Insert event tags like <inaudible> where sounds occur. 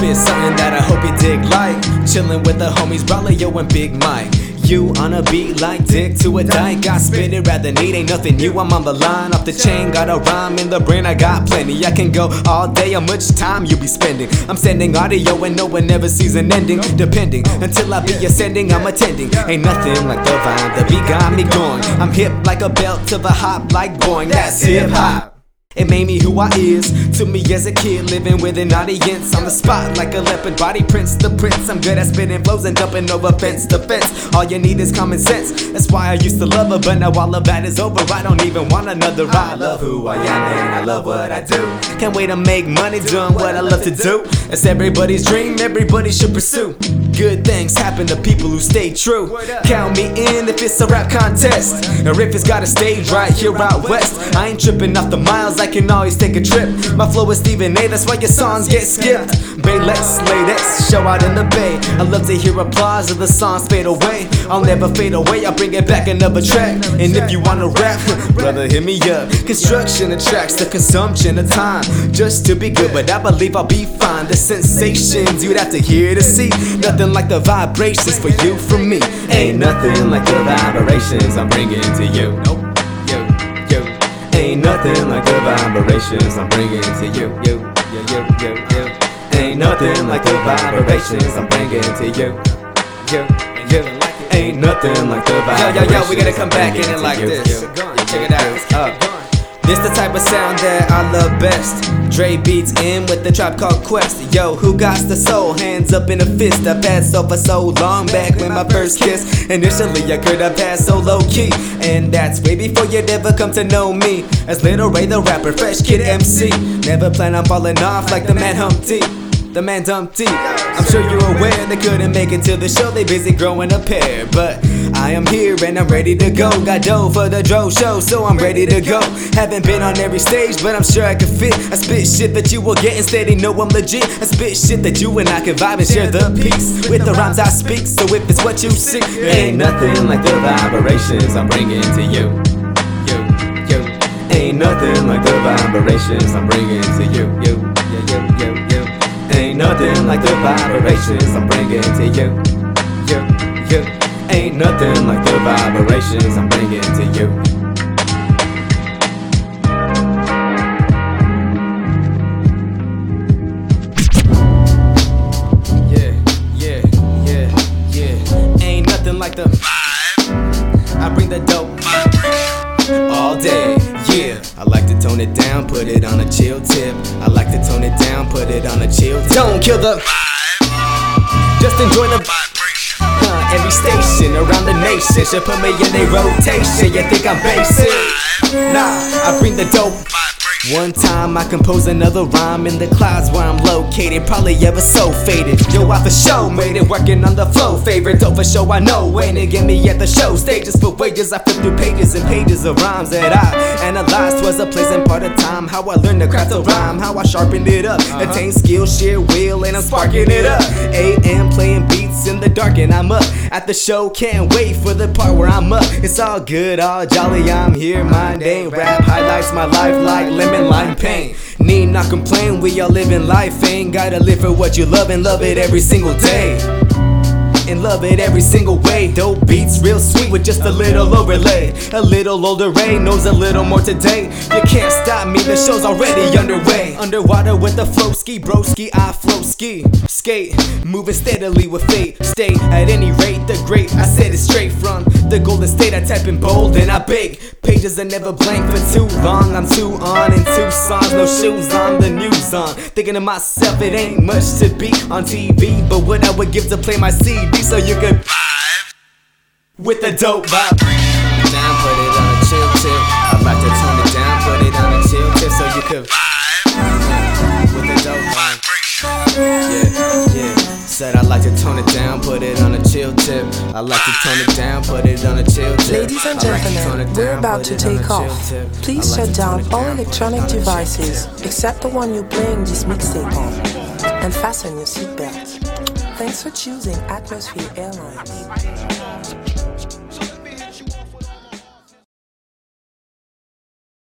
Here's something that I hope you dig like. Chillin' with the homies, Braulio and Big Mike. You on a beat like dick to a dyke. I spit it rather neat, ain't nothing new. I'm on the line, off the chain, got a rhyme in the brain. I got plenty. I can go all day. How much time you be spending? I'm sending audio and no one ever sees an ending. Depending until I be ascending, I'm attending. Ain't nothing like the vibe. The beat got me going. I'm hip like a belt to the hop like boing. That's hip hop. It made me who I is. To me as a kid, living with an audience on the spot like a leopard body prints The prints. I'm good at spitting flows and jumping over fence to fence. All you need is common sense. That's why I used to love her, but now all of that is over. I don't even want another. I love who I am and I love what I do. Can't wait to make money doing what I love to do. It's everybody's dream, everybody should pursue. Good things happen to people who stay true. Count me in if it's a rap contest, or if it's got a stage right here out west. I ain't tripping off the miles, I can always take a trip. My flow is Stephen A, that's why your songs get skipped. Bay let's lay this show out in the bay. I love to hear applause of the songs fade away. I'll never fade away, I'll bring it back another track. And if you wanna rap, <laughs> brother, hit me up. Construction attracts the consumption of time just to be good, but I believe I'll be fine. The sensations you'd have to hear to see. Nothing like the vibrations for you, from me. Ain't nothing like the vibrations I'm bringing to you. Nope. Yo, yo. Ain't nothing like the vibrations I'm bringing to you. Yo, yo, yo, yo, yo. Ain't nothing like the vibrations I'm bringing to you. Yo, yo. Ain't nothing like the vibrations. Yo, yo, yo, we gotta come back in it like this. Check it out. This the type of sound that I love best. Dre beats in with the Tribe Called Quest. Yo, who got the soul? Hands up in a fist. I've had so for so long back when my first kiss. Initially, I could have passed so low key. And that's way before you'd ever come to know me. As Little Ray the rapper, fresh kid MC. Never plan on falling off like the man Humpty. The man Dumpty. I'm sure you're aware they couldn't make it to the show. They busy growing a pair, but I am here and I'm ready to go. Got dough for the Dro show, so I'm ready to go. Haven't been on every stage, but I'm sure I can fit. I spit shit that you will get instead. Know I'm legit. I spit shit that you and I can vibe and share the peace with the rhymes I speak. So if it's what you seek, ain't nothing like the vibrations I'm bringing to you. Yo, yo. Ain't nothing like the vibrations I'm bringing to you. Yo, yo, yo, yo, yo. Ain't nothing like the vibrations I'm bringing to you. Yo, yo. Ain't nothing like the vibrations I'm bringing to you. Yeah, yeah, yeah, yeah. Ain't nothing like the vibe. I bring the dope all day. Yeah, I like to tone it down, put it on a chill tip. I like to tone it down, put it on a chill tip. Don't kill the vibe. Just enjoy the Huh, every station around the nation should put me in a rotation. You think I'm basic? Nah, I bring the dope. One time I compose another rhyme in the clouds where I'm located. Probably ever so faded. Yo, I for show made it working on the flow. Favorite dope for show I know. Waiting it get me at the show. Stages for wages. I flip through pages and pages of rhymes that I analyzed. Was a pleasant part of time. How I learned to craft a rhyme. How I sharpened it up. Uh-huh. Attain skill, share will, and I'm sparking it up. AM playing beats in the dark and I'm up at the show. Can't wait for the part where I'm up. It's all good, all jolly. I'm here. My name rap highlights my life like lemon lime pain. Need not complain. We all living life. Ain't gotta live for what you love and love it every single day and love it every single way. Dope beats, real sweet with just a little overlay. A little older Ray knows a little more today. You can't stop me, the show's already underway. Underwater with the flow ski, broski, I flow ski. Skate, moving steadily with fate. Stay at any rate, the great. I said it straight from the golden state. I type in bold and I big. Pages are never blank for too long. I'm too on in two songs, no shoes on, the news on. Thinking to myself, it ain't much to be on TV, but what I would give to play my CD so you can could with the dope vibe. Down, put it on a chill tip. I like to tone it down, put it on a chill tip so you could with the dope vibe. Yeah, yeah. Said I like to tone it down, put it on a chill tip. I like to tone it down, put it on a chill tip. Ladies and I like to gentlemen, we're about to it on a take off. Please like shut down all down, electronic on a chill devices except the one you're playing this mixtape on. And fasten your seatbelt. Thanks for choosing Atmosphere Airlines.